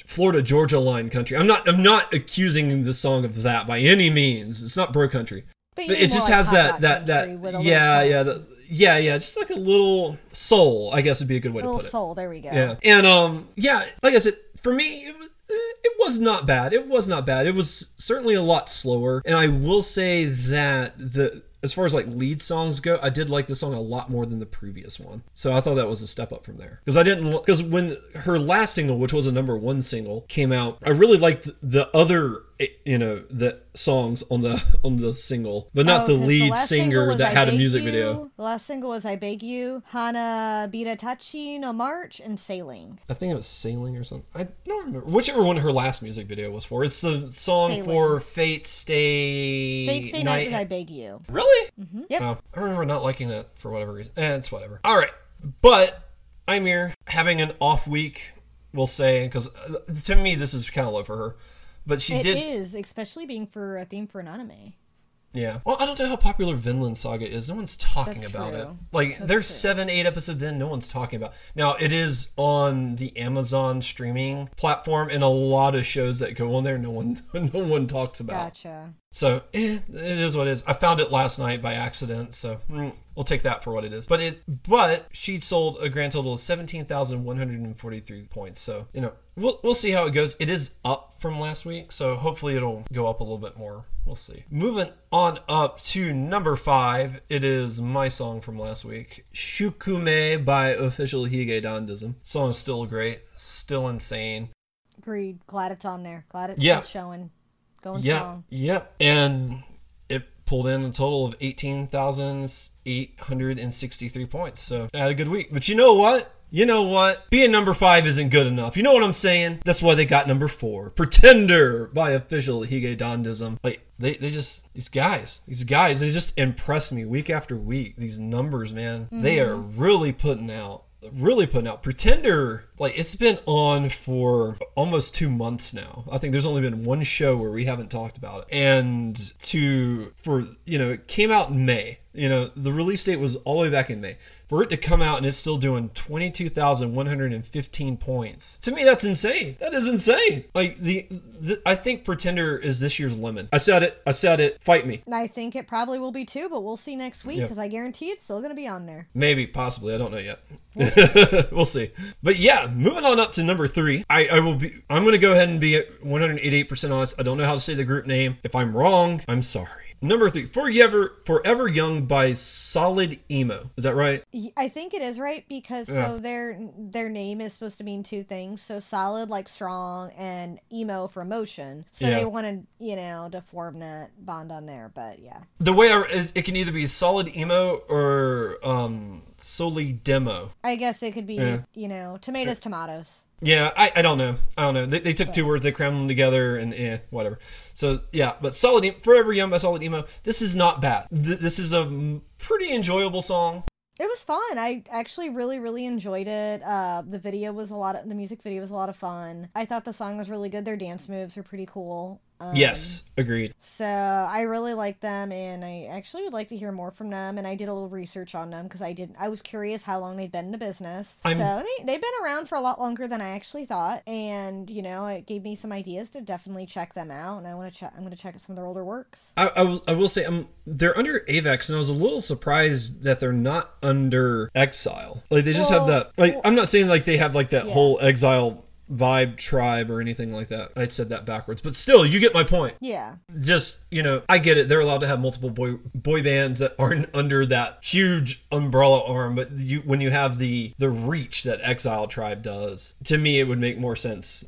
Florida Georgia line country. I'm not I'm not accusing the song of that by any means. It's not bro country. But, you it just more has that that country with a that yeah yeah the, yeah yeah just like a little soul I guess would be a good way A to put it. soul. There we go. Yeah. And um yeah, like I said, for me it was it was not bad. It was not bad. It was certainly a lot slower. And I will say that the as far as like lead songs go, I did like this song a lot more than the previous one. So I thought that was a step up from there. Because I didn't because when her last single, which was a number one single, came out, I really liked the other you know the songs on the on the single, but not Oh, the lead single singer that I had a music You. video. The last single was I Beg You, Hanabiratachi no March, and Sailing. I think it was Sailing or something. I don't remember whichever one her last music video was for. It's the song Sailing. for Fate Stay Fate Stay Night was I Beg You. Really? Yep. Oh, I remember not liking that for whatever reason. Eh, it's whatever. All right, but I'm here having an off week. We'll say because to me this is kind of low for her, but she It did. is, especially being for a theme for an anime. Yeah. Well, I don't know how popular Vinland Saga is. No one's talking That's about it. Like, That's there's true. seven, eight episodes in. No one's talking about. Now, it is on the Amazon streaming platform, and a lot of shows that go on there, no one, no one talks about. Gotcha. So eh, it is what it is. I found it last night by accident, so mm, we'll take that for what it is. But it, but she sold a grand total of seventeen thousand one hundred and forty-three points. So you know, we'll we'll see how it goes. It is up from last week, so hopefully it'll go up a little bit more. We'll see. Moving on up to number five, it is my song from last week, "Shukumei" by Official Hige Dandism. Song is still great, still insane. Agreed. Glad it's on there. Glad it's Yeah. showing. Going Yeah, strong. yep. And it pulled in a total of 18,863 points. So I had a good week. But you know what? You know what? Being number five isn't good enough. You know what I'm saying? That's why they got number four. Pretender by official Hige Dandism. Like, they, they just, these guys, these guys, they just impress me week after week. These numbers, man, they are mm-hmm. really putting out really putting out pretender like it's been on for almost two months now i think there's only been one show where we haven't talked about it and to for you know it came out in may you know the release date was all the way back in may for it to come out and it's still doing 22115 points to me that's insane that is insane like the, the i think pretender is this year's lemon i said it i said it fight me I think it probably will be too, but we'll see next week Yeah. because I guarantee it's still going to be on there. Maybe, possibly. I don't know yet. we'll see. But yeah, moving on up to number three. I, I will be. I'm going to go ahead and be at 188 percent honest. I don't know how to say the group name. If I'm wrong, I'm sorry. Number three, Forever Forever Young by Solid Emo. Is that right? I think it is right because Yeah. so their their name is supposed to mean two things. So solid like strong and emo for emotion. So Yeah. they wanted, you know, to form that bond on there, but yeah. The way I, is, it can either be Solid Emo or um, Solely Demo. I guess it could be, Yeah. you know, tomatoes tomatoes. Yeah, I, I don't know. I don't know. They, they took two words, they crammed them together, and eh, whatever. So yeah, but Solid Emo, Forever Young by Solid Emo. This is not bad. Th- this is a pretty enjoyable song. It was fun. I actually really, really enjoyed it. Uh, the video was a lot of the music video was a lot of fun. I thought the song was really good. Their dance moves were pretty cool. Um, Yes, agreed. So I really like them, and I actually would like to hear more from them. And I did a little research on them because I didn't. I was curious how long they'd been in the business. I'm- So they, they've been around for a lot longer than I actually thought, and you know, it gave me some ideas to definitely check them out. And I want to check. I'm going to check out some of their older works. I, I, will, I will say um, they're under Avex, and I was a little surprised that they're not under Exile. Like they just have that. Like well- I'm not saying like they have like that Yeah. whole Exile vibe tribe or anything like that. I said that backwards, but still, you get my point. Yeah. just you know i get it they're allowed to have multiple boy boy bands that aren't under that huge umbrella arm but you when you have the the reach that exile tribe does to me it would make more sense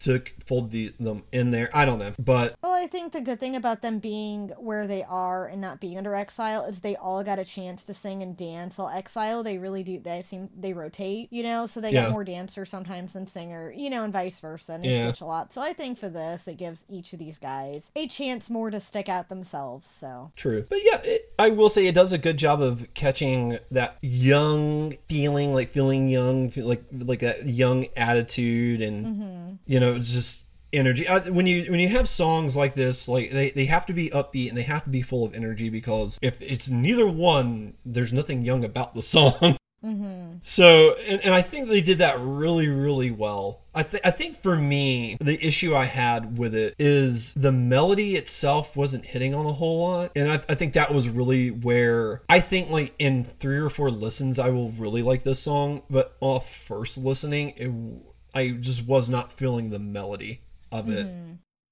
to fold the, them in there i don't know but Well, I think the good thing about them being where they are and not being under exile is they all got a chance to sing and dance. While exile, they really do. They seem they rotate, you know, so they Yeah. get more dancer sometimes than singer, you know, and vice versa. And they Yeah. switch a lot. So I think for this, it gives each of these guys a chance more to stick out themselves. So true but yeah it, i will say it does a good job of catching that young feeling like feeling young like like that young attitude and mm-hmm. you know it's just energy. I, when you when you have songs like this like they, they have to be upbeat and they have to be full of energy because if it's neither one there's nothing young about the song. Mm-hmm. so and, and i think they did that really really well. I, th- I think for me the issue i had with it is the melody itself wasn't hitting on a whole lot. And i, I think that was really where i think like in three or four listens i will really like this song. But off first listening it, i just was not feeling the melody of it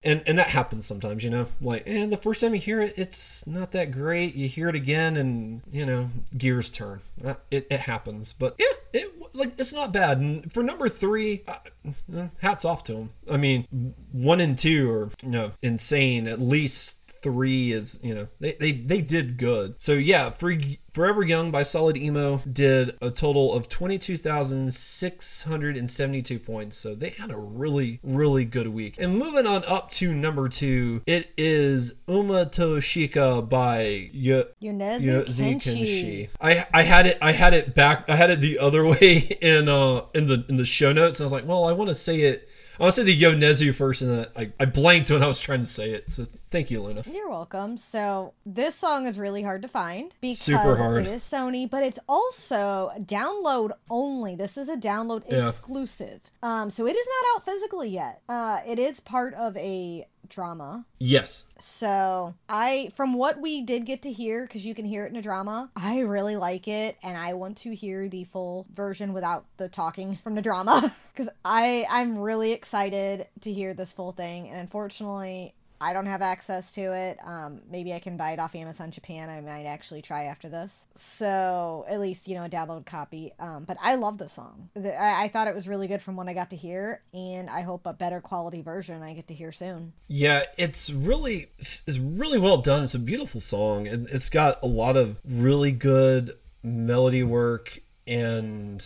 and and that happens sometimes you know like and the first time you hear it it's not that great you hear it again and you know gears turn Uh, it, it happens but yeah it like it's not bad. And for number three, uh, hats off to him. I mean, one and two are you know insane. At least three is you know they, they they did good so yeah for forever young by solid emo did a total of 22672 points so they had a really really good week and moving on up to number two it is uma toshika by y- Yonezu Kenshi. Kenshi. I I had it I had it back I had it the other way in uh in the in the show notes. I was like, well, I want to say it I want to say the Yonezu first, and I, I blanked when I was trying to say it. So thank you, Luna. You're welcome. So this song is really hard to find because Super hard. it is Sony, but it's also download only. This is a download Yeah. exclusive. Um, so it is not out physically yet. Uh, it is part of a drama. Yes. So I, from what we did get to hear, because you can hear it in a drama, I really like it, and I want to hear the full version without the talking from the drama, because I I'm really excited to hear this full thing, and unfortunately. I don't have access to it. Um, maybe I can buy it off Amazon Japan. I might actually try after this. So at least you know a download copy. Um, but I love the song. The, I, I thought it was really good from what I got to hear, and I hope a better quality version I get to hear soon. Yeah, it's really it's really well done. It's a beautiful song, and it's got a lot of really good melody work. And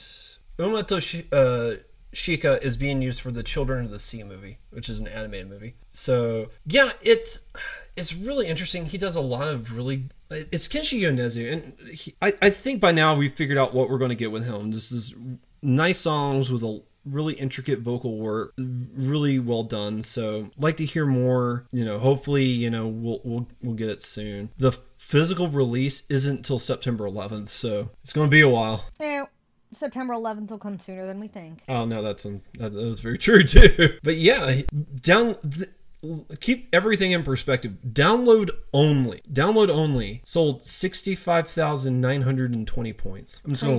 Uma Toshi- uh, Shika is being used for the Children of the Sea movie, which is an animated movie. So yeah, it's it's really interesting. He does a lot of really. It's Kenshi Yonezu, and he, I I think by now we've figured out what we're going to get with him. This is nice songs with a really intricate vocal work really well done so like to hear more you know hopefully you know we'll we'll, we'll get it soon the physical release isn't till september 11th so it's going to be a while Eh, September 11th will come sooner than we think. oh no that's um, that, that was very true too. But yeah down th- keep everything in perspective. Download only download only sold 65,920 points. I'm just to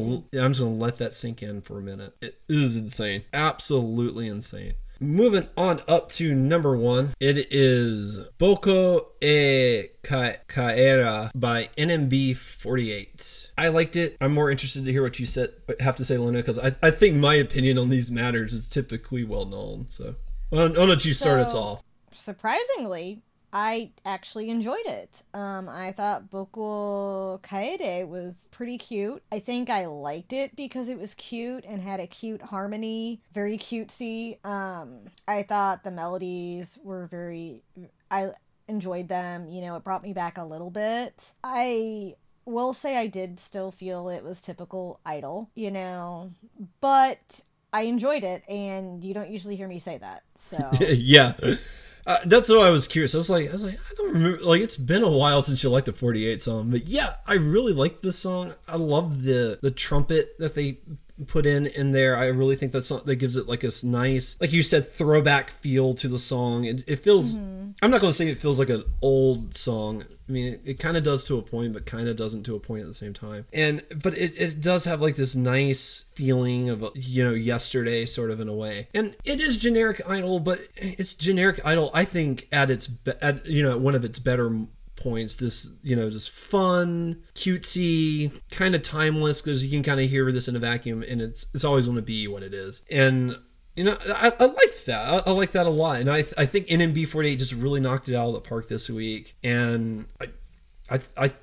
i'm just going to let that sink in for a minute. It is insane. Absolutely insane Moving on up to number one, it is Boko e Ka- Kaera by NMB48. I liked it. I'm more interested to hear what you said have to say, Luna, because I, I think my opinion on these matters is typically well known. So I'll, I'll let you start us off. Surprisingly, I actually enjoyed it. Um, I thought Boku Kaede was pretty cute. I think I liked it because it was cute and had a cute harmony, very cutesy. Um, I thought the melodies were very. I enjoyed them. You know, it brought me back a little bit. I will say I did still feel it was typical idol, you know, but I enjoyed it, and you don't usually hear me say that. So yeah. Uh, that's why I was curious. I was like, I was like, I don't remember. Like, it's been a while since you liked the '48 song, but yeah, I really like this song. I love the the trumpet that they put in in there. I really think that's that gives it like this nice, like you said, throwback feel to the song. It, it feels. Mm-hmm. I'm not going to say it feels like an old song. I mean, it, it kind of does to a point, but kind of doesn't to a point at the same time. And but it, it does have like this nice feeling of you know yesterday, sort of in a way. And it is generic idol, but it's generic idol. I think at its be- at you know one of its better points this you know just fun cutesy kind of timeless because you can kind of hear this in a vacuum and it's it's always going to be what it is. And you know i, I like that. I, I like that a lot. And i i think nmb48 just really knocked it out of the park this week. And i i i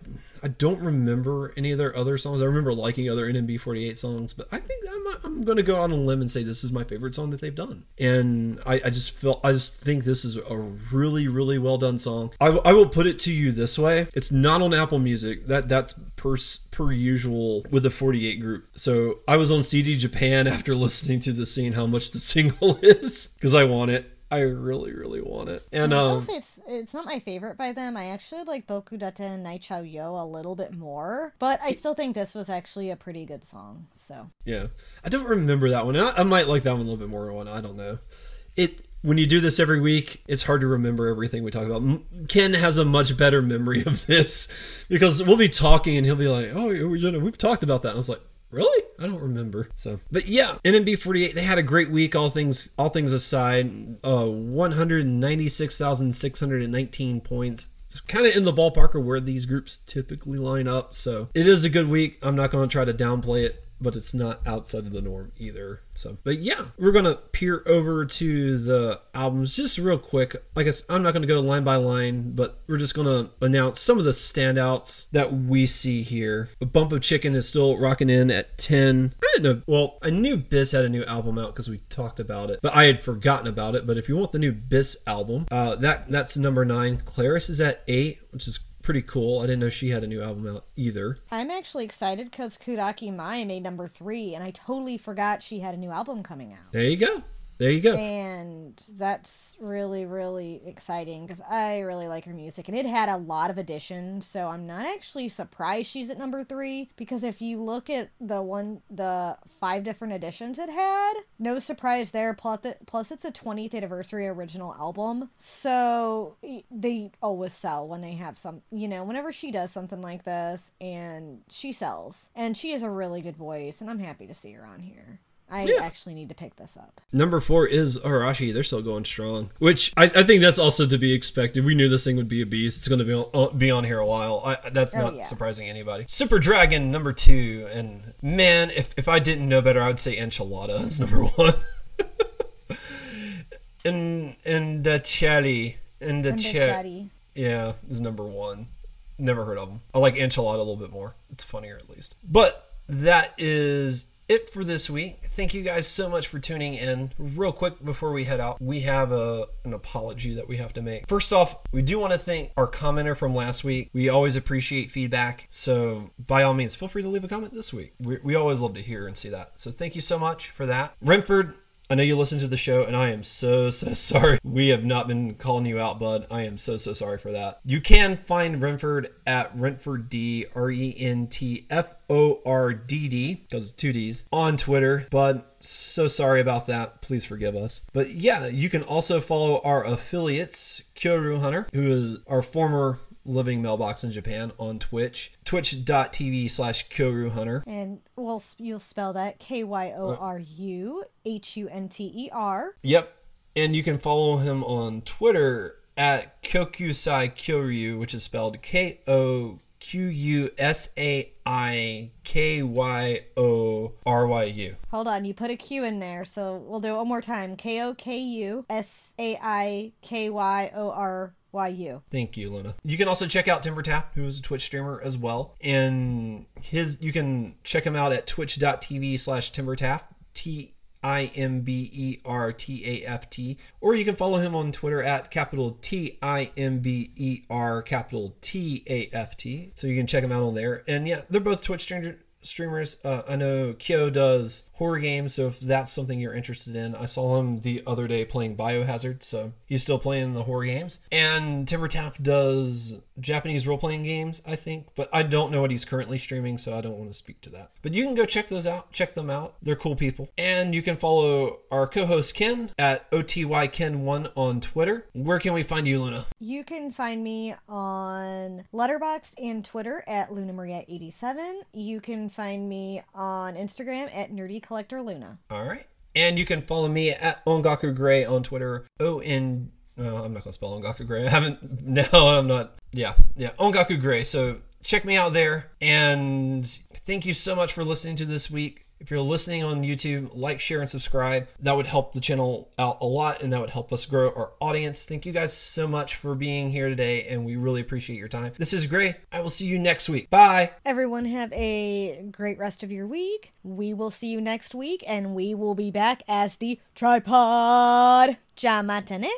I don't remember any of their other songs. I remember liking other NMB48 songs, but I think I'm, I'm going to go out on a limb and say this is my favorite song that they've done. And I, I just feel, I just think this is a really, really well done song. I, w- I will put it to you this way: it's not on Apple Music. That that's per per usual with the 48 group. So I was on CD Japan after listening to the scene how much the single is because I want it. I really, really want it. And I will um, say it's it's not my favorite by them. I actually like Boku Date and Naichao Yo a little bit more, but I still think this was actually a pretty good song. So Yeah, I don't remember that one. I, I might like that one a little bit more. One, I don't know. It when you do this every week, it's hard to remember everything we talk about. Ken has a much better memory of this because we'll be talking and he'll be like, "Oh, you know, we've talked about that." And I was like, "Really? I don't remember." So, but yeah, NMB48 they had a great week. All things all things aside, uh, one hundred ninety six thousand six hundred and nineteen points it's kind of in the ballpark of where these groups typically line up. So it is a good week. I'm not going to try to downplay it, but it's not outside of the norm either. So, but yeah, we're gonna peer over to the albums just real quick. I guess I'm not gonna go line by line, but we're just gonna announce some of the standouts that we see here. A Bump of Chicken is still rocking in at 10. I didn't know. Well, I knew Biz had a new album out because we talked about it, but I had forgotten about it. But if you want the new Biz album, uh, that that's number nine. Claris is at eight, which is pretty cool. I didn't know she had a new album out either. I'm actually excited because Kuraki Mai made number three, and I totally forgot she had a new album coming out. There you go. There you go. And that's really, really exciting because I really like her music. And it had a lot of additions. So I'm not actually surprised she's at number three because if you look at the one, the five different editions it had, no surprise there. Plus, plus it's a 20th anniversary original album. So they always sell when they have some, you know, whenever she does something like this and she sells. And she has a really good voice. And I'm happy to see her on here. I yeah. actually need to pick this up. Number four is Arashi. They're still going strong, which I, I, think that's also to be expected. We knew this thing would be a beast. It's going to be on, uh, be on here a while. I, that's oh, not yeah. surprising anybody. Super Dragon number two, and man, if if I didn't know better, I would say Enchilada is number one. and and the Chatty and the Chatty, yeah, is number one. Never heard of them. I like Enchilada a little bit more. It's funnier at least. But that is it for this week. Thank you guys so much for tuning in. Real quick before we head out, we have a an apology that we have to make. First off, we do want to thank our commenter from last week. We always appreciate feedback, so by all means, feel free to leave a comment this week. We, we always love to hear and see that. So thank you so much for that. Renford, I know you listen to the show, and I am so, so sorry. We have not been calling you out, bud. I am so, so sorry for that. You can find Renford at Rentford D, R E N T F O R D D, because it's two D's, on Twitter. But so sorry about that. Please forgive us. But yeah, you can also follow our affiliates, Kyoru Hunter, who is our former living mailbox in Japan on Twitch, twitch.tv slash Kyoru Hunter. And well, you'll spell that K Y O R U H U N T E R. Yep. And you can follow him on Twitter at Kokusai Kyoryu, which is spelled K O Q U S A I K Y O R Y U. Hold on, you put a Q in there, so we'll do it one more time. K O K U S A I K Y O R why you? Thank you, Luna. You can also check out Timber Taft, who is a Twitch streamer as well. And his you can check him out at twitch.tv slash timbertaft. T I M B E R T A F T. Or you can follow him on Twitter at capital T I M B E R capital T A F T. So you can check him out on there. And yeah, they're both Twitch streamers. Uh, I know Kyo does horror games, so if that's something you're interested in, I saw him the other day playing Biohazard, so he's still playing the horror games. And Timber Taft does Japanese role playing games, I think, but I don't know what he's currently streaming, so I don't want to speak to that. But you can go check those out, check them out. They're cool people. And you can follow our co host Ken at OTYKen1 on Twitter. Where can we find you, Luna? You can find me on Letterboxd and Twitter at Luna Maria 87 You can find me on Instagram at Nerdy Collector Luna. All right. And you can follow me at Ongaku Gray on Twitter. O N. No, I'm not gonna spell Ongaku Gray. I haven't. No, I'm not. Yeah, yeah. Ongaku Gray. So check me out there. And thank you so much for listening to this week. If you're listening on YouTube, like, share, and subscribe. That would help the channel out a lot and that would help us grow our audience. Thank you guys so much for being here today and we really appreciate your time. This is Gray. I will see you next week. Bye. Everyone, have a great rest of your week. We will see you next week and we will be back as the tripod. Jamatane.